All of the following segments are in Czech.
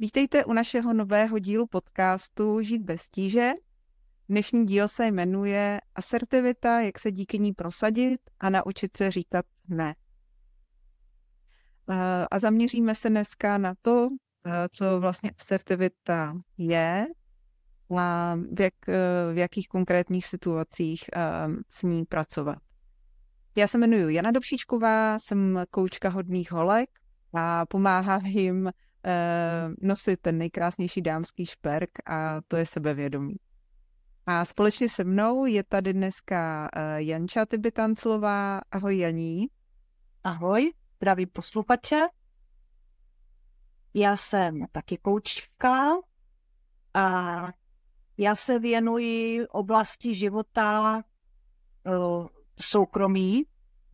Vítejte u našeho nového dílu podcastu Žít bez tíže. Dnešní díl se jmenuje Asertivita, jak se díky ní prosadit a naučit se říkat ne. A zaměříme se dneska na to, co vlastně asertivita je a v, jak, v jakých konkrétních situacích s ní pracovat. Já se jmenuji Jana Dobšíčková, jsem koučka hodných holek a pomáhám jim eh, nosit ten nejkrásnější dámský šperk a to je sebevědomí. A společně se mnou je tady dneska eh, Janča Tybitanclová. Ahoj Janí. Ahoj, zdraví posluchače. Já jsem taky koučka a já se věnuji oblasti života uh, soukromí.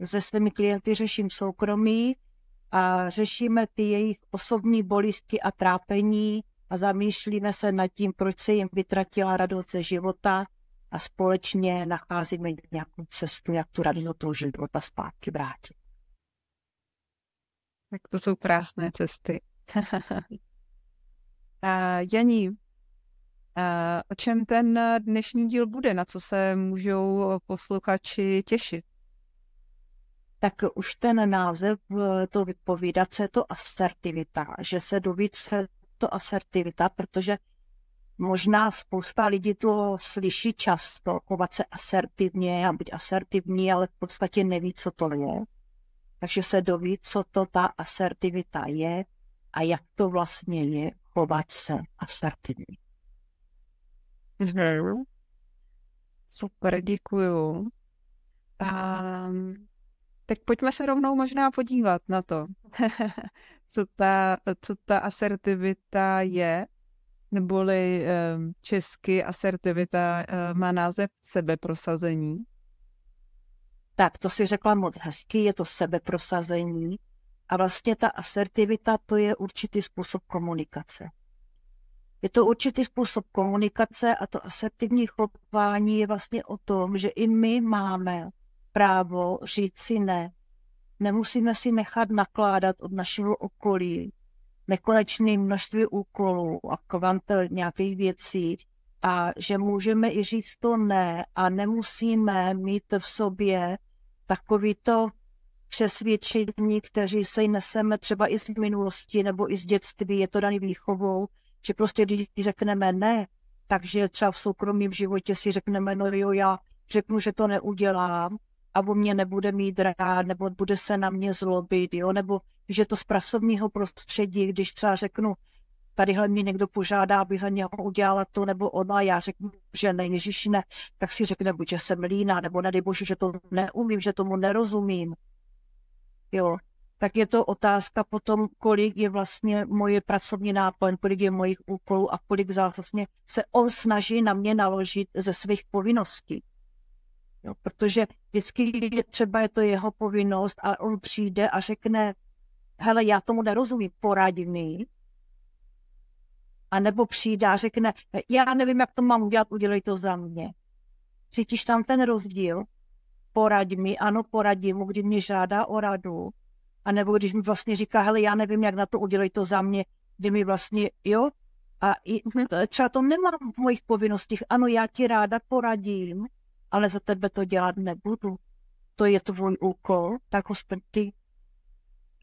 Se svými klienty řeším soukromí a řešíme ty jejich osobní bolesti a trápení a zamýšlíme se nad tím, proč se jim vytratila radost ze života a společně nacházíme nějakou cestu, jak tu radost do toho života zpátky vrátit. Tak to jsou krásné cesty. a Janí, a o čem ten dnešní díl bude? Na co se můžou posluchači těšit? Tak už ten název eh, to vypovídá, co je to asertivita, že se doví, co je to asertivita, protože možná spousta lidí to slyší často, chovat se asertivně a být asertivní, ale v podstatě neví, co to je. Takže se doví, co to ta asertivita je a jak to vlastně je chovat se asertivně. Super, děkuju. Um, tak pojďme se rovnou možná podívat na to, co, ta, co ta asertivita je, neboli um, česky asertivita um, má název sebeprosazení. Tak, to si řekla moc hezky, je to sebeprosazení a vlastně ta asertivita to je určitý způsob komunikace. Je to určitý způsob komunikace a to asertivní chování je vlastně o tom, že i my máme právo říct si ne. Nemusíme si nechat nakládat od našeho okolí nekonečné množství úkolů a kvantel nějakých věcí a že můžeme i říct to ne a nemusíme mít v sobě takovýto přesvědčení, kteří se neseme třeba i z minulosti nebo i z dětství, je to daný výchovou, že prostě když řekneme ne, takže třeba v soukromém životě si řekneme, no jo, já řeknu, že to neudělám a o mě nebude mít rád, nebo bude se na mě zlobit, jo, nebo že to z pracovního prostředí, když třeba řeknu, tadyhle mě někdo požádá, aby za něho udělala to, nebo ona, já řeknu, že ne, Ježíš ne, tak si řekne, buď, že jsem líná, nebo nedej bože, že to neumím, že tomu nerozumím. Jo, tak je to otázka potom, kolik je vlastně moje pracovní náplň, kolik je mojich úkolů a kolik vlastně se on snaží na mě naložit ze svých povinností. Jo, protože vždycky je třeba, je to jeho povinnost a on přijde a řekne, hele, já tomu nerozumím, poradí mi. A nebo přijde a řekne, já nevím, jak to mám udělat, udělej to za mě. Cítíš tam ten rozdíl? Poraď mi, ano, poradí mu, kdy mě žádá o radu. A nebo když mi vlastně říká, hele, já nevím, jak na to, udělej to za mě, kdy mi vlastně, jo, a i, třeba to nemám v mojich povinnostích. Ano, já ti ráda poradím, ale za tebe to dělat nebudu. To je tvůj úkol, tak ho splň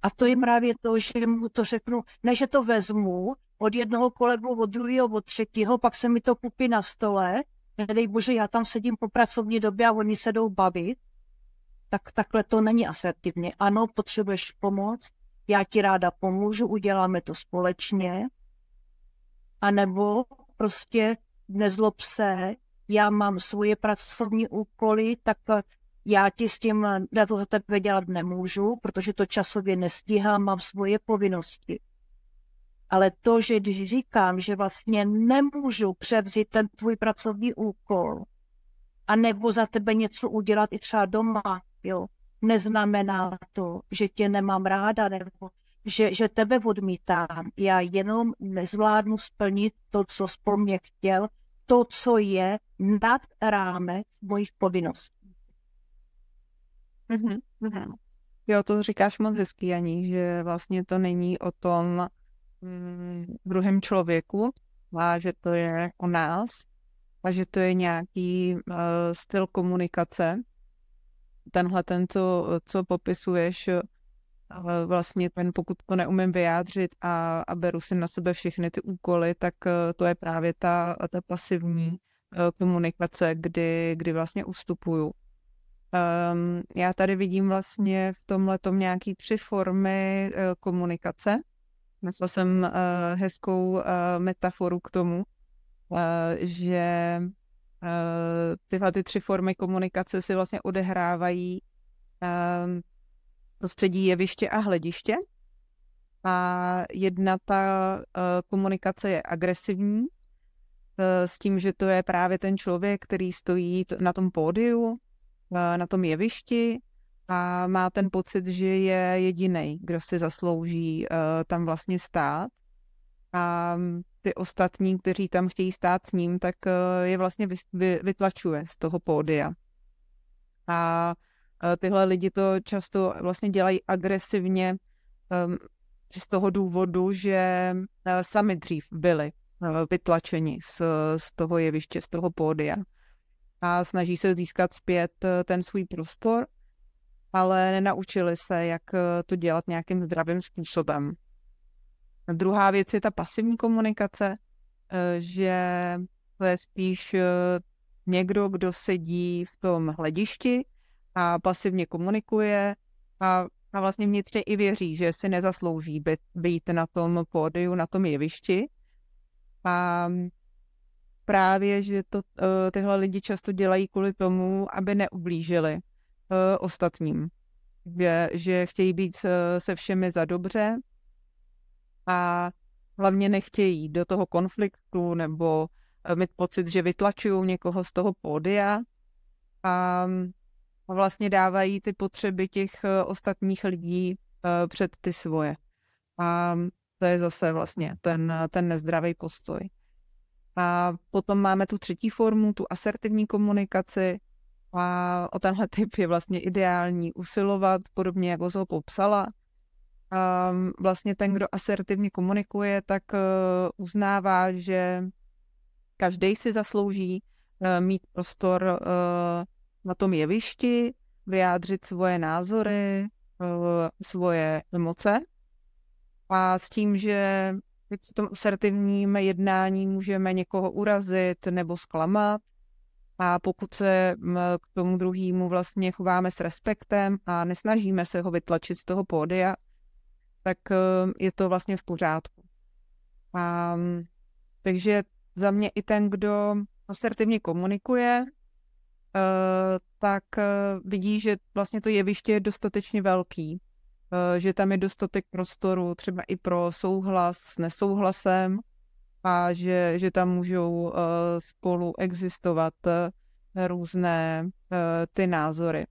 A to je právě to, že mu to řeknu, ne, že to vezmu od jednoho kolegu, od druhého, od třetího, pak se mi to kupí na stole, nedej bože, já tam sedím po pracovní době a oni se jdou bavit, tak takhle to není asertivně. Ano, potřebuješ pomoc, já ti ráda pomůžu, uděláme to společně, a nebo prostě nezlob se, já mám svoje pracovní úkoly, tak eh, já ti s tím eh, na to tebe dělat nemůžu, protože to časově nestíhám, mám svoje povinnosti. Ale to, že když říkám, že vlastně nemůžu převzít ten tvůj pracovní úkol, a nebo za tebe něco udělat i třeba doma, jo, neznamená to, že tě nemám ráda, nebo že, že tebe odmítám. Já jenom nezvládnu splnit to, co jsi po mně chtěl, to, co je nad rámec mojich povinností. Mm-hmm. Jo, to říkáš moc hezky, Janí, že vlastně to není o tom mm, druhém člověku a že to je o nás a že to je nějaký uh, styl komunikace. Tenhle ten, co, co popisuješ, vlastně ten, pokud to neumím vyjádřit a, a beru si na sebe všechny ty úkoly, tak uh, to je právě ta, ta pasivní uh, komunikace, kdy, kdy vlastně ustupuju. Um, já tady vidím vlastně v tomhle nějaký tři formy uh, komunikace. Našla jsem uh, hezkou uh, metaforu k tomu, uh, že uh, tyhle ty tři formy komunikace si vlastně odehrávají um, prostředí jeviště a hlediště. A jedna ta uh, komunikace je agresivní, uh, s tím, že to je právě ten člověk, který stojí na tom pódiu, Eh, na tom jevišti a má ten pocit, že je jediný, kdo si zaslouží tam vlastně stát. A ty ostatní, kteří tam chtějí stát s ním, tak je vlastně vy, vy, vytlačuje z toho pódia. A tyhle lidi to často vlastně dělají agresivně um, z toho důvodu, že uh, sami dřív byli uh, vytlačeni z, z toho jeviště, z toho pódia a snaží se získat zpět eh, ten svůj prostor, ale nenaučili se, jak eh, to dělat nějakým zdravým způsobem. Druhá věc je ta pasivní komunikace, eh, že to je spíš někdo, kdo sedí v tom hledišti a pasivně komunikuje a, a vlastně vnitřně i věří, že si nezaslouží být, být na tom pódiu, na tom jevišti. A právě, že to uh, tyhle lidi často dělají kvůli tomu, aby neublížili uh, ostatním. Že, že chtějí být uh, se všemi za dobře a hlavně nechtějí do toho konfliktu nebo mít pocit, že vytlačují někoho z toho pódia a, a vlastně dávají ty potřeby těch uh, ostatních lidí uh, před ty svoje. A to je zase vlastně ten, ten nezdravý postoj. A potom máme tu třetí formu, tu asertivní komunikaci. A o tenhle typ je vlastně ideální usilovat, podobně jako ho popsala. A vlastně ten, kdo asertivně komunikuje, tak uh, uznává, že každý si zaslouží mít prostor na tom jevišti, vyjádřit svoje názory, svoje emoce. A s tím, že v tom asertivním jednání můžeme někoho urazit nebo zklamat. A pokud se k tomu druhému vlastně chováme s respektem a nesnažíme se ho vytlačit z toho pódia, tak e, je to vlastně v pořádku. A, takže za mě i ten, kdo asertivně komunikuje, tak e, vidí, že vlastně to jeviště je dostatečně velký Eh, že tam je dostatek prostoru třeba i pro souhlas s nesouhlasem a že, že tam můžou eh, spolu existovat eh, různé ty názory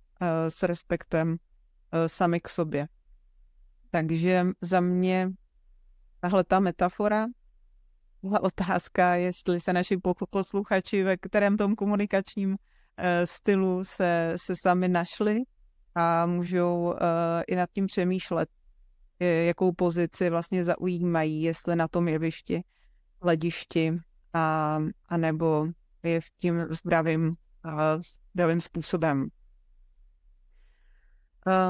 s respektem sami k sobě. Takže za mě tahle ta metafora, tahle otázka, jestli se naši posluchači ve kterém tom komunikačním stylu se, se sami našli, a můžou uh, i nad tím přemýšlet, jakou pozici vlastně zaujímají, jestli na tom jevišti, hledišti, a, a nebo je v tím zdravým, uh, zdravým způsobem.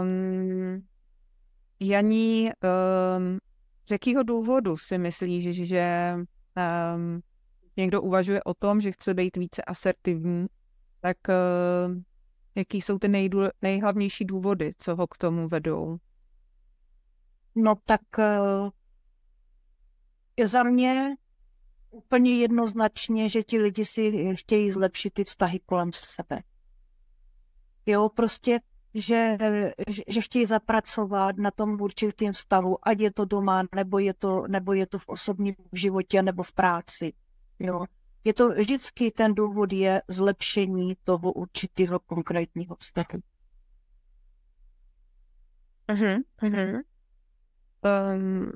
Um, Janí, um, z jakého důvodu si myslíš, že um, někdo uvažuje o tom, že chce být více asertivní, tak uh, Jaký jsou ty nejhlavnější důvody, co ho k tomu vedou? No tak eh, za mě úplně jednoznačně, že ti lidi si chtějí zlepšit ty vztahy kolem sebe. Jo, prostě, že, že chtějí zapracovat na tom určitém stavu, ať je to doma, nebo je to, nebo je to v osobním životě, nebo v práci. Jo je to vždycky ten důvod je zlepšení toho určitého konkrétního vztahu. Uh-huh. Um,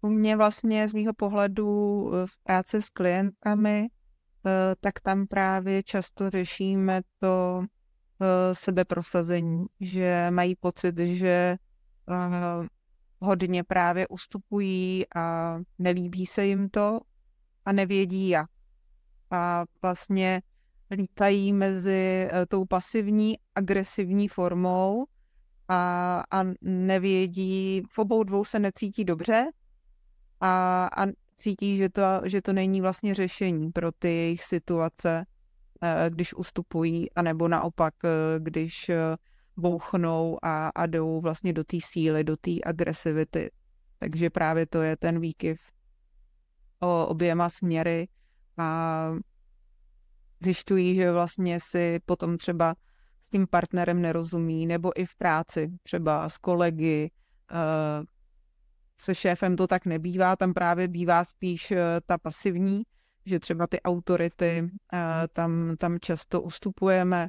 u mě vlastně z mýho pohledu eh, v práci s klientkami, uh, tak tam právě často řešíme to uh, sebeprosazení, že mají pocit, že uh, hodně právě ustupují a nelíbí se jim to a nevědí jak. A vlastně lítají mezi eh, tou pasivní, agresivní formou a, a nevědí, v obou dvou se necítí dobře a, a cítí, že to, že to není vlastně řešení pro ty jejich situace, eh, když ustupují, anebo naopak, eh, když bouchnou a, a jdou vlastně do té síly, do té agresivity. Takže právě to je ten výkyv o oběma směry a zjišťují, že vlastně si potom třeba s tím partnerem nerozumí, nebo i v práci, třeba s kolegy, eh, se šéfem to tak nebývá, tam právě bývá spíš eh, ta pasivní, že třeba ty autority eh, tam, tam často ustupujeme,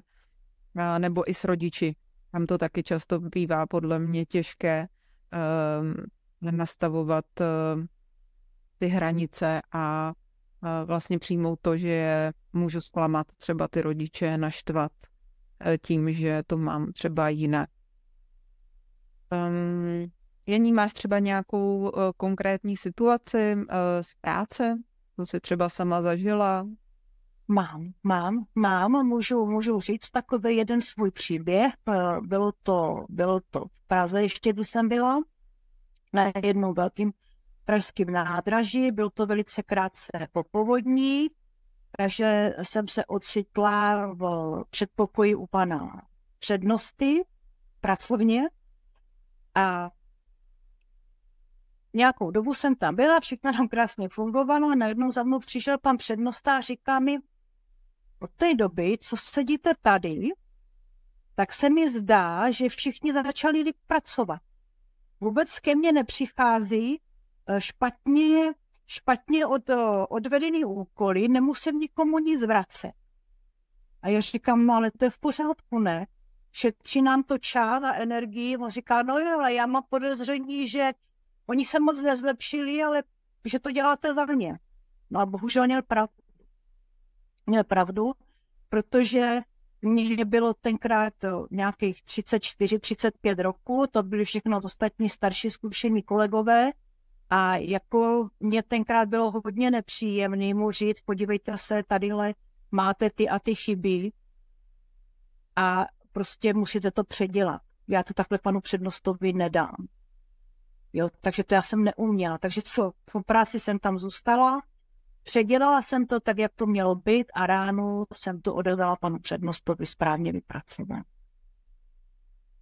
nebo i s rodiči. Tam to taky často bývá podle mě těžké nastavovat ty hranice a vlastně přijmout to, že můžu zklamat třeba ty rodiče, naštvat eh, tím, že to mám třeba jinak. Um, Jení, máš třeba nějakou uh, konkrétní situaci uh, z práce, co jsi třeba sama zažila? Mám, mám, mám. Můžu, můžu říct takový jeden svůj příběh. Bylo to, bylo to v Praze ještě, když jsem byla, na jednom velkým pražským nádraží. Byl to velice krátce po povodní, takže jsem se ocitla v předpokoji u pana přednosti pracovně a nějakou dobu jsem tam byla, všechno nám krásně fungovalo a najednou za mnou přišel pan přednosta a říká mi, od té doby, co sedíte tady, tak se mi zdá, že všichni začali pracovat. Vůbec ke mně nepřichází špatně špatně od, odvedený úkoly, nemusím nikomu nic vracet. A já říkám, no ale to je v pořádku, ne? Šetří nám to čas a energii. On říká, no jo, ale já mám podezření, že oni se moc nezlepšili, ale že to děláte za mě. No a bohužel měl pravdu. Měl pravdu, protože mě bylo tenkrát nějakých 34-35 roku, to byli všechno ostatní starší zkušení kolegové, a jako mě tenkrát bylo hodně nepříjemný mu říct, podívejte se, tadyhle máte ty a ty chyby a prostě musíte to předělat. Já to takhle panu přednostovi nedám. Jo, takže to já jsem neuměla. Takže co, po práci jsem tam zůstala, předělala jsem to tak, jak to mělo být a ráno jsem to odedala panu přednostovi správně vypracovat.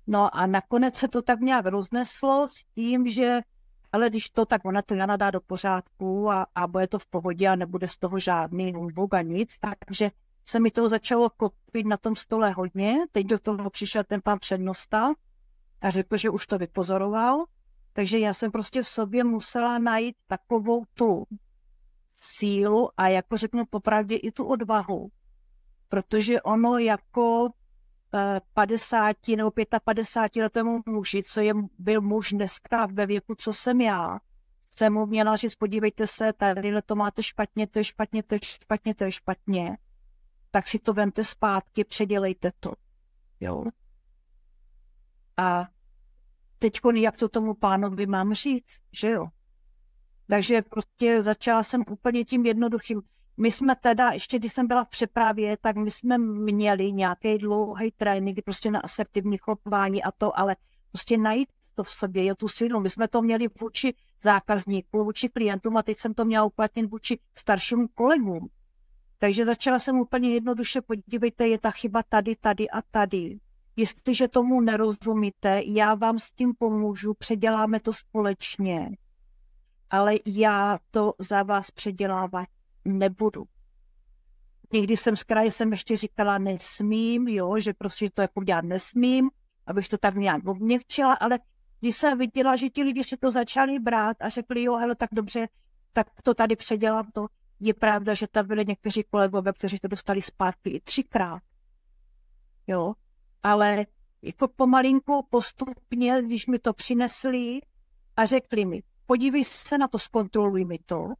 No a nakonec se to tak nějak rozneslo s tím, že ale když to, tak ona to Jana dá do pořádku a, a bude to v pohodě a nebude z toho žádný humbug a nic, takže se mi to začalo kopit na tom stole hodně. Teď do toho přišel ten pan přednosta a řekl, že už to vypozoroval, takže já jsem prostě v sobě musela najít takovou tu sílu a jako řeknu popravdě i tu odvahu, protože ono jako 50 nebo 55 letému muži, co je, byl muž dneska ve věku, co jsem já, jsem mu měla říct, podívejte se, tady to máte špatně, to je špatně, to je špatně, to je špatně, tak si to vemte zpátky, předělejte to. Jo? A teď jak to tomu pánovi mám říct, že jo? Takže prostě začala jsem úplně tím jednoduchým. My jsme teda, ještě když jsem byla v přepravě, tak my jsme měli nějaký dlouhý trénink prostě na asertivní chování a to, ale prostě najít to v sobě, je tu sílu. My jsme to měli vůči zákazníkům, vůči klientům a teď jsem to měla uplatnit vůči starším kolegům. Takže začala jsem úplně jednoduše, podívejte, je ta chyba tady, tady a tady. Jestliže tomu nerozumíte, já vám s tím pomůžu, předěláme to společně. Ale já to za vás předělávat nebudu. Někdy jsem z kraje jsem ještě říkala nesmím, jo, že prostě to jako dělat nesmím, abych to tak nějak obměkčila, ale když jsem viděla, že ti lidi se to začali brát a řekli, jo, hele, tak dobře, tak to tady předělám to. Je pravda, že tam byli někteří kolegové, kteří to dostali zpátky i třikrát. Jo, ale jako pomalinku, postupně, když mi to přinesli a řekli mi, podívej se na to, zkontroluj mi to,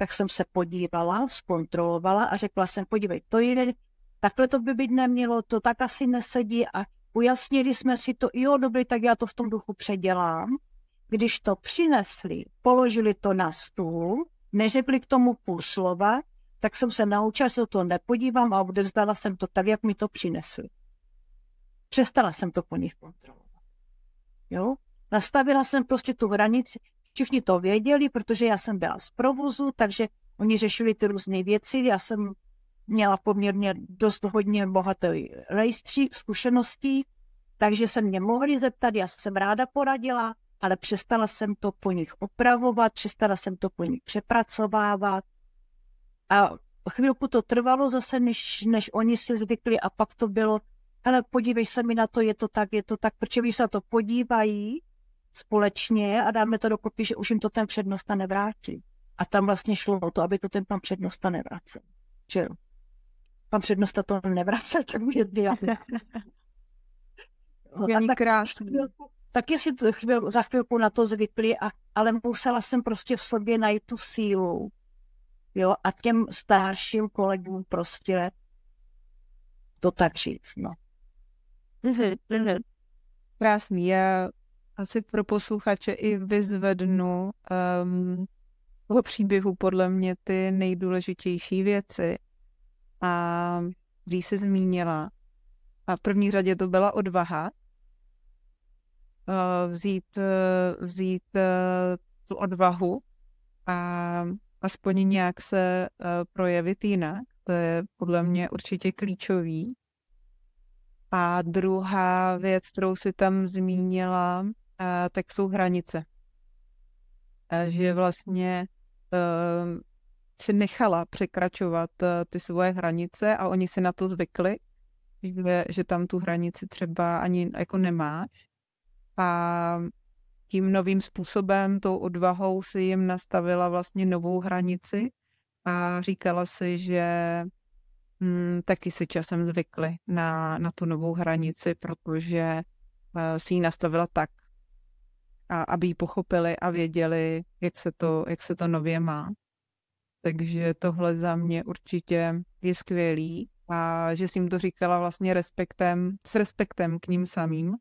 tak jsem se podívala, zkontrolovala a řekla jsem, podívej, to je, takhle to by být nemělo, to tak asi nesedí a ujasnili jsme si to, jo, dobrý, tak já to v tom duchu předělám. když to přinesli, položili to na stůl, neřekli k tomu půl slova, tak jsem se naučila, že to nepodívám a odevzdala jsem to tak, jak mi to přinesli. Přestala jsem to po nich kontrolovat. Jo? Nastavila jsem prostě tu hranici. Všichni to věděli, protože já jsem byla z provozu, takže oni řešili ty různé věci. Já jsem měla poměrně dost hodně bohatý rejstřík zkušeností, takže se mě mohli zeptat, já jsem ráda poradila, ale přestala jsem to po nich opravovat, přestala jsem to po nich přepracovávat. A chvilku to trvalo zase, než, než oni si zvykli a pak to bylo, ale podívej se mi na to, je to tak, je to tak, protože když se na to podívají společně a dáme to dokopy, že už jim to ten přednosta nevrátí. A tam vlastně šlo o to, aby to ten pan přednosta nevracel. Že jo? Pan přednosta to nevracel, tak bude dělat. Skvělý, tak, krásný. Taky si chvíl, za chvilku na to zvykli, a, ale musela jsem prostě v sobě najít tu sílu. Jo, a těm starším kolegům prostě to tak říct, no. Krásný. Já asi pro posluchače i vyzvednu um, toho příběhu podle mě ty nejdůležitější věci. A když se zmínila, a v první řadě to byla odvaha, uh, vzít, uh, vzít uh, tu odvahu a aspoň nějak se projevit jinak. To je podle mě určitě klíčový. A druhá věc, kterou si tam zmínila, tak jsou hranice. Že vlastně si nechala překračovat ty svoje hranice a oni si na to zvykli, že, že tam tu hranici třeba ani jako nemáš. A tím novým způsobem, tou odvahou si jim nastavila vlastně novou hranici a říkala si, že hm, taky si časem zvykli na, na tu novou hranici, protože uh, si ji nastavila tak, a, aby ji pochopili a věděli, jak se to, jak se to nově má. Takže tohle za mě určitě je skvělý a že jsi jim to říkala vlastně respektem, s respektem k ním samým,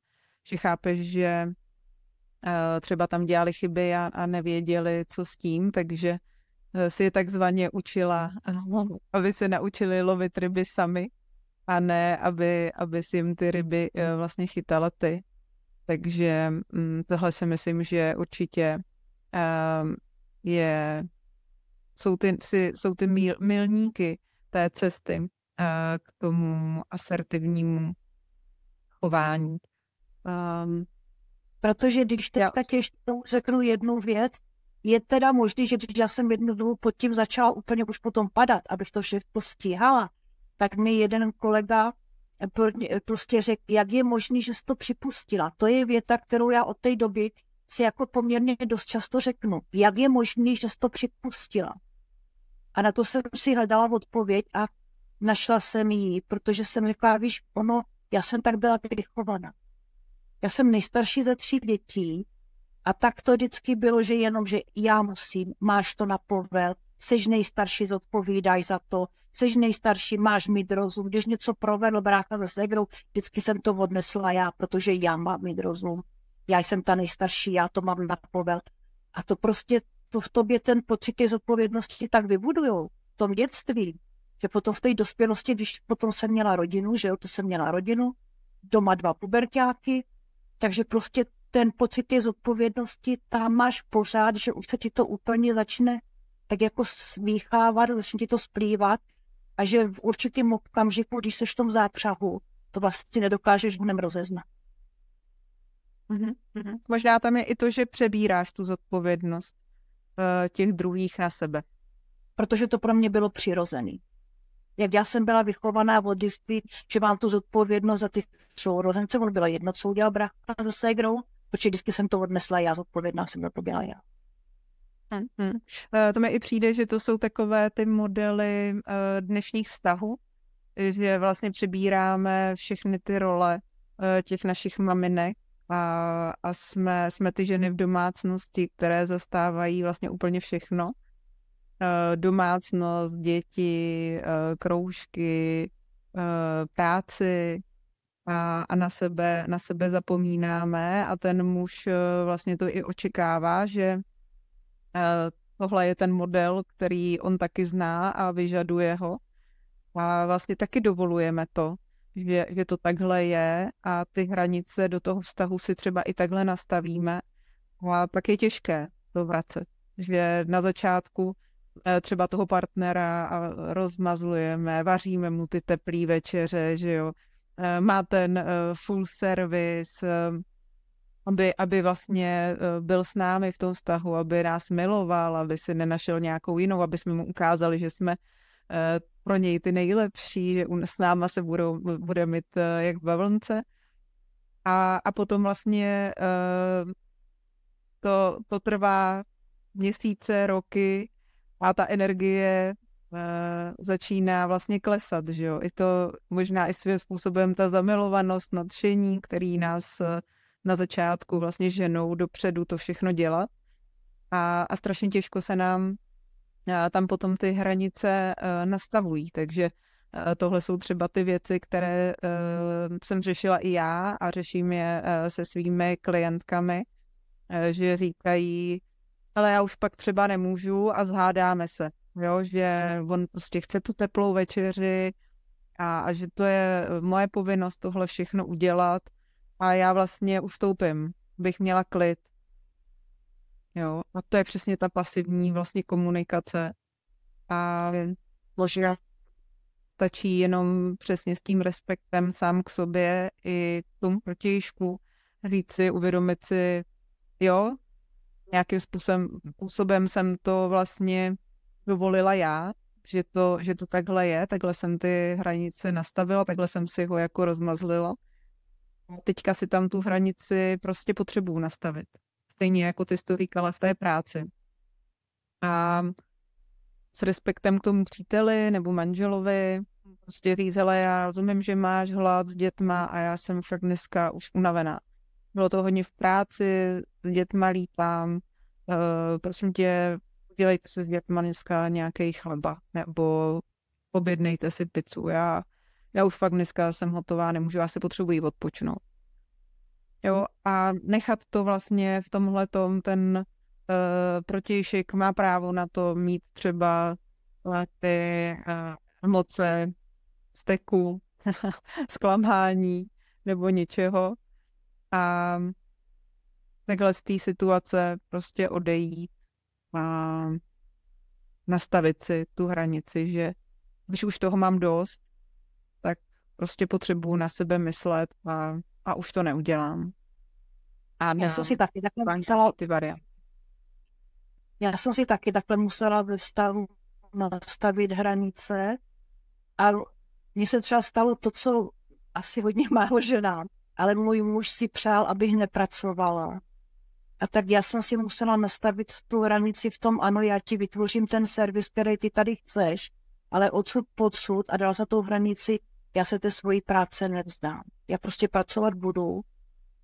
že chápeš, že uh, třeba tam dělali chyby a, a nevěděli, co s tím, takže uh, si je takzvaně učila, aby se naučili lovit ryby sami a ne, aby, aby si jim ty ryby uh, vlastně chytala ty. Takže um, tohle si myslím, že určitě um, je, jsou ty, jsou ty mil, milníky té cesty uh, k tomu asertivnímu chování. Um, Protože když teďka ještě řeknu jednu věc, je teda možný, že když já jsem jednu dobu pod tím začala úplně už potom padat, abych to všechno stíhala, tak mi jeden kolega prostě řekl, jak je možný, že jsi to připustila. To je věta, kterou já od té doby si jako poměrně dost často řeknu. Jak je možný, že jsi to připustila? A na to jsem si hledala odpověď a našla jsem ji, protože jsem řekla, víš, ono, já jsem tak byla vychovaná. Já jsem nejstarší ze tří dětí a tak to vždycky bylo, že jenom, že já musím, máš to na povel, seš nejstarší, zodpovídaj za to, seš nejstarší, máš mít rozum, když něco provedl brácha se segrou, vždycky jsem to odnesla já, protože já mám mít rozum. Já jsem ta nejstarší, já to mám na povel. A to prostě, to v tobě ten pocit té zodpovědnosti tak vybudujou v tom dětství, že potom v té dospělosti, když potom jsem měla rodinu, že jo, to jsem měla rodinu, doma dva pubertáky, takže prostě ten pocit té zodpovědnosti tam máš pořád, že už se ti to úplně začne tak jako smíchávat, začne ti to splývat a že v určitém okamžiku, když seš v tom zápřahu, to vlastně nedokážeš v něm rozeznat. Mm-hmm. Možná tam je i to, že přebíráš tu zodpovědnost uh, těch druhých na sebe. Protože to pro mě bylo přirozený jak já jsem byla vychovaná od dětství, že mám tu zodpovědnost za ty sourozence, on byla jedno, co udělal brácha se ségrou, protože vždycky jsem to odnesla já, zodpovědná jsem to byla já. Hmm. To mi i přijde, že to jsou takové ty modely uh, dnešních vztahů, že vlastně přebíráme všechny ty role uh, těch našich maminek a, a jsme, jsme ty ženy v domácnosti, které zastávají vlastně úplně všechno Eh, domácnost, děti, eh, kroužky, eh, práci a, a na, sebe, na sebe zapomínáme a ten muž eh, vlastně to i očekává, že eh, tohle je ten model, který on taky zná a vyžaduje ho. A vlastně taky dovolujeme to, že, že to takhle je a ty hranice do toho vztahu si třeba i takhle nastavíme. A pak je těžké to vracet. Že na začátku eh, třeba toho partnera rozmazlujeme, vaříme mu ty teplé večeře, že jo, Eh, má ten eh, full service, aby, aby vlastně byl s námi v tom vztahu, aby nás miloval, aby si nenašel nějakou jinou, aby jsme mu ukázali, že jsme pro něj ty nejlepší, že s náma se budou, bude mít jak v bavlnce. A, a potom vlastně to, to trvá měsíce, roky a ta energie začíná vlastně klesat, že jo. I to možná i svým způsobem ta zamilovanost, nadšení, který nás na začátku vlastně ženou dopředu to všechno dělat. A, a strašně těžko se nám uh, tam potom ty hranice uh, nastavují, takže uh, tohle jsou třeba ty věci, které uh, jsem řešila i já a řeším je se svými klientkami, že říkají, ale já už pak třeba nemůžu a zhádáme se. Jo, že on prostě chce tu teplou večeři a, a že to je moje povinnost tohle všechno udělat a já vlastně ustoupím, bych měla klid. Jo, a to je přesně ta pasivní vlastně komunikace. A možná stačí jenom přesně s tím respektem sám k sobě i k tomu protějšku říct si, uvědomit si, jo, nějakým způsobem, způsobem jsem to vlastně dovolila já, že to, že to takhle je, takhle jsem ty hranice nastavila, takhle jsem si ho jako rozmazlila. Teďka si tam tu hranici prostě potřebuju nastavit. Stejně jako ty jsi to říkala v té práci. A s respektem k tomu příteli nebo manželovi prostě říct, hele, já rozumím, že máš hlad s dětma a já jsem fakt dneska už unavená. Bylo to hodně v práci, s dětma lítám, uh, prosím tě, udělejte si s dětma dneska nějaký chleba, nebo objednejte si pizzu. Já, já už fakt dneska jsem hotová, nemůžu, já si potřebuji odpočnout. Jo, a nechat to vlastně v tomhle tom, ten uh, protějšek má právo na to mít třeba ty uh, emoce, steku, zklamání nebo něčeho. A takhle z té situace prostě odejít a nastavit si tu hranici, že když už toho mám dost, prostě potřebuju na sebe myslet a, a už to neudělám. A já jsem si taky takhle musela... Ty varianty. Já jsem si taky takhle musela ve stavu nastavit hranice a mně se třeba stalo to, co asi hodně málo ženám, ale můj muž si přál, abych nepracovala. A tak já jsem si musela nastavit tu hranici v tom, ano, já ti vytvořím ten servis, který ty tady chceš, ale odsud podsud a dal za tou hranici, já se té svojí práce nevzdám. Já prostě pracovat budu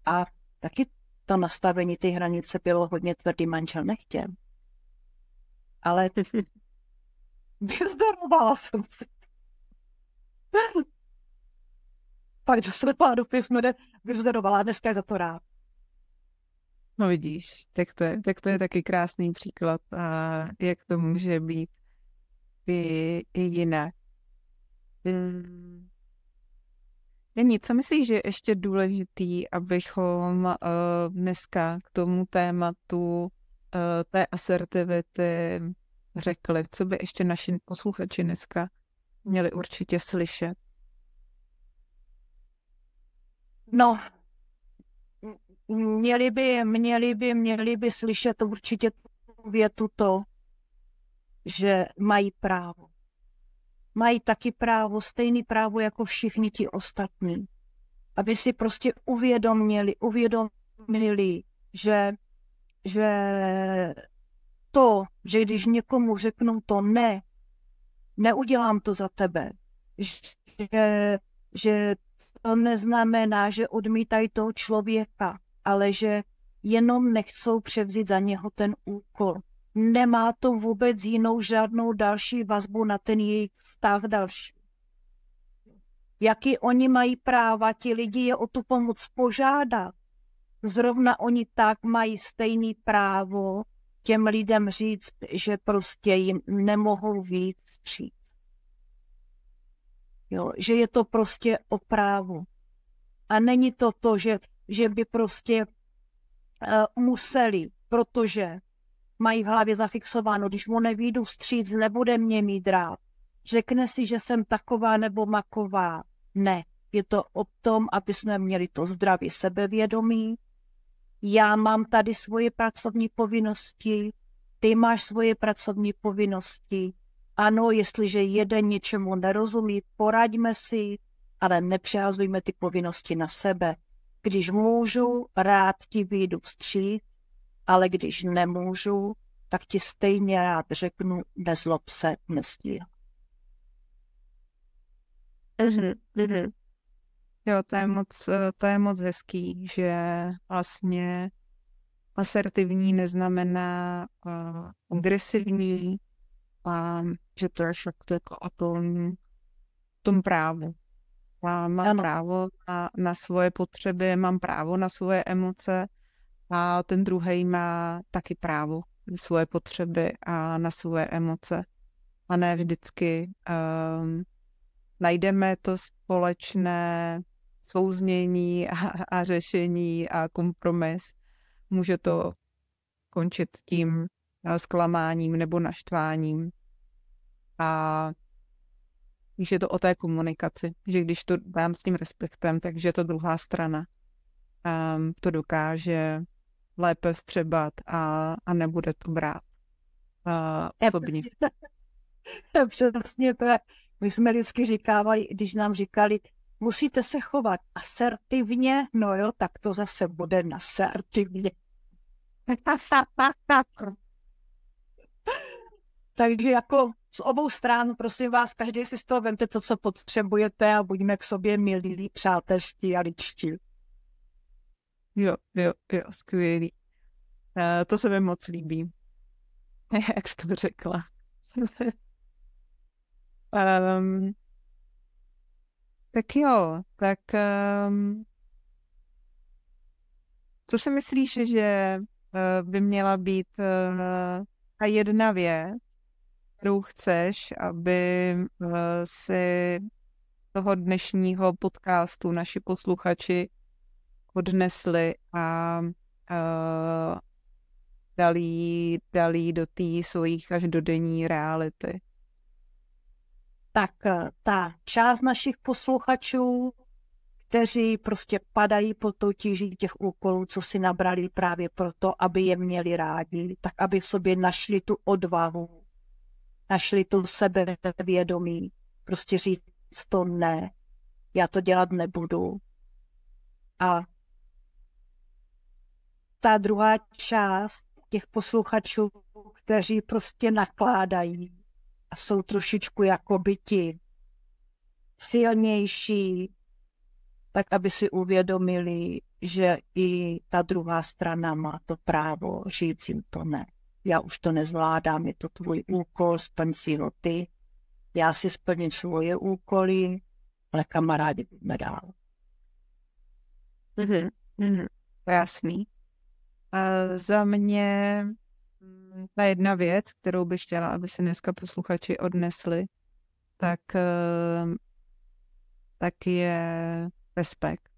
a taky to nastavení ty hranice bylo hodně tvrdý, manžel nechtěl. Ale vyvzdorovala jsem si. Pak do slepá do písmu vyvzdorovala, dneska je za to rád. No vidíš, tak to je, tak to je taky krásný příklad, a jak to může být i, i jinak. Hmm. Není, co myslíš, že je ještě důležitý, abychom uh, dneska k tomu tématu uh, té asertivity řekli, co by ještě naši posluchači dneska měli určitě slyšet? No, měli by, měli by, měli by slyšet určitě tu větu to, že mají právo. Mají taky právo, stejný právo jako všichni ti ostatní. Aby si prostě uvědomili, uvědomili, že, že to, že když někomu řeknu to ne, neudělám to za tebe, že, že to neznamená, že odmítají toho člověka, ale že jenom nechcou převzít za něho ten úkol. Nemá to vůbec jinou žádnou další vazbu na ten jejich vztah další. jaký oni mají práva, ti lidi je o tu pomoc požádat. Zrovna oni tak mají stejný právo těm lidem říct, že prostě jim nemohou víc stříc. Jo, že je to prostě o právu. A není to to, že, že by prostě uh, museli, protože mají v hlavě zafixováno, když mu nevídu vstříc, nebude mě mít rád. Řekne si, že jsem taková nebo maková. Ne, je to o tom, aby jsme měli to zdraví sebevědomí. Já mám tady svoje pracovní povinnosti, ty máš svoje pracovní povinnosti. Ano, jestliže jeden něčemu nerozumí, poraďme si, ale nepřehazujme ty povinnosti na sebe. Když můžu, rád ti vyjdu vstříc, ale když nemůžu, tak ti stejně rád řeknu, nezlob se, nestíhám. Mm-hmm. Jo, to je moc, to je moc hezký, že vlastně asertivní neznamená uh, agresivní, a že to je jako o tom, tom právu. A mám ano. právo na, na svoje potřeby, mám právo na svoje emoce a ten druhý má taky právo na svoje potřeby a na svoje emoce. A ne vždycky um, najdeme to společné souznění a, a řešení a kompromis. Může to skončit tím eh, zklamáním nebo naštváním. A když je to o té komunikaci, že když to dám s tím respektem, takže ta druhá strana um, to dokáže lépe vstřebat a, a nebude to brát uh, osobně. Přesně to je. My jsme vždycky říkávali, když nám říkali, musíte se chovat asertivně, no jo, tak to zase bude nasertivně. Takže jako z obou stran, prosím vás, každý si z toho vemte to, co potřebujete a buďme k sobě milí, přátelští a ličtí. Jo, jo, jo, skvělý. Uh, to se mi moc líbí, jak jsi to řekla. um, tak jo, tak um, co si myslíš, že uh, by měla být uh, ta jedna věc, kterou chceš, aby uh, si z toho dnešního podcastu naši posluchači odnesli a uh, dali, dali do té svojí každodenní reality? Tak eh, ta část našich posluchačů, kteří prostě padají pod tou tíží těch úkolů, co si nabrali právě proto, aby je měli rádi, tak aby v sobě našli tu odvahu, našli tu sebevědomí, prostě říct to ne, já to dělat nebudu. A ta druhá část těch posluchačů, kteří prostě nakládají a jsou trošičku jako byti silnější, tak aby si uvědomili, že i ta druhá strana má to právo říct jim to ne. Já už to nezvládám, je to tvůj úkol, splň si ho ty. Já si splním svoje úkoly, ale kamarádi budeme dál. Mm-hmm. Mm-hmm. Jasný. A za mě mm, ta jedna věc, kterou bych chtěla, aby si dneska posluchači odnesli, tak, ehm, tak je respekt.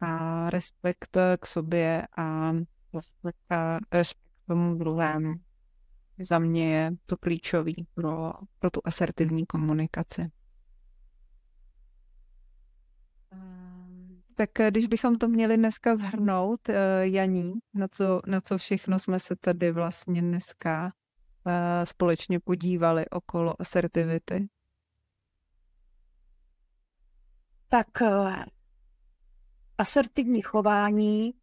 A respekt k sobě a respekt, a respekt k tomu druhému. Za mě je to klíčový pro, pro tu asertivní komunikaci. Tak eh, když bychom to měli dneska zhrnout, eh, Janí, na co, na co všechno jsme se tady vlastně dneska eh, společně podívali okolo asertivity? Tak asertivní chování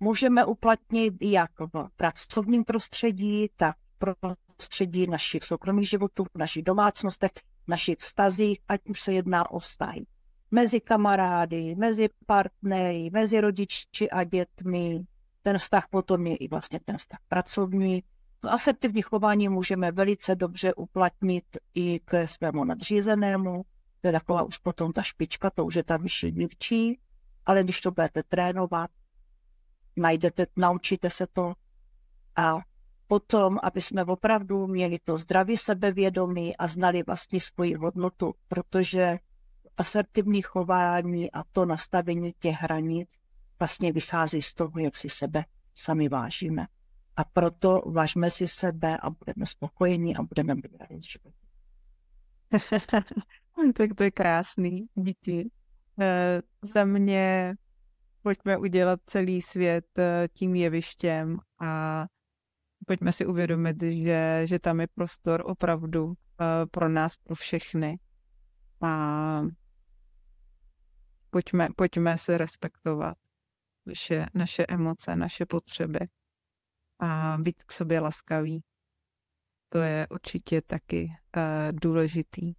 můžeme uplatnit jak v pracovním prostředí, tak v prostředí našich soukromých životů, v našich domácnostech, v našich vztazích, ať už se jedná o vztahy mezi kamarády, mezi partnery, mezi rodiči a dětmi. Ten vztah potom je i vlastně ten vztah pracovní. To asertivní chování můžeme velice dobře uplatnit i k svému nadřízenému, to je taková už potom ta špička, to už je ta vyšší dívčí, ale když to budete trénovat, najdete, naučíte se to a potom, aby jsme opravdu měli to zdraví sebevědomí a znali vlastně svoji hodnotu, protože asertivní chování a to nastavení těch hranic vlastně vychází z toho, jak si sebe sami vážíme. A proto vážme si sebe a budeme spokojení a budeme mít radost tak to je krásný, díky. E, za mě pojďme udělat celý svět eh, tím jevištěm a pojďme si uvědomit, že, že tam je prostor opravdu e, pro nás, pro všechny. A pojďme, pojďme se respektovat naše, naše emoce, naše potřeby a být k sobě laskavý. To je určitě taky uh, důležitý.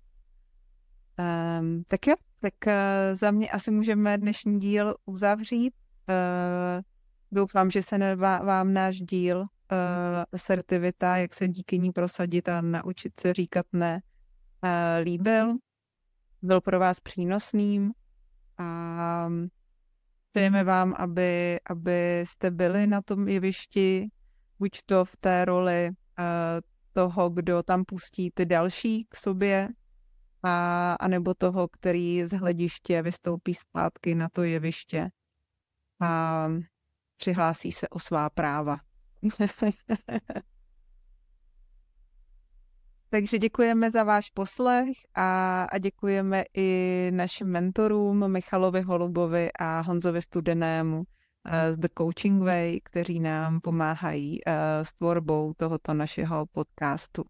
Um, tak jo, tak uh, za mě asi můžeme dnešní díl uzavřít. Uh, doufám, že se nevá, vám náš díl uh, asertivita, jak se díky ní prosadit a naučit se říkat ne, uh, líbil. Byl pro vás přínosným a přejeme vám, aby, aby jste byli na tom jevišti, buď to v té roli uh, toho, kdo tam pustí ty další k sobě, a, a nebo toho, který z hlediště vystoupí zpátky na to jeviště a přihlásí se o svá práva. Takže děkujeme za váš poslech a, a děkujeme i našim mentorům Michalovi Holubovi a Honzovi Studenému uh, z The Coaching Way, kteří nám pomáhají uh, s tvorbou tohoto našeho podcastu.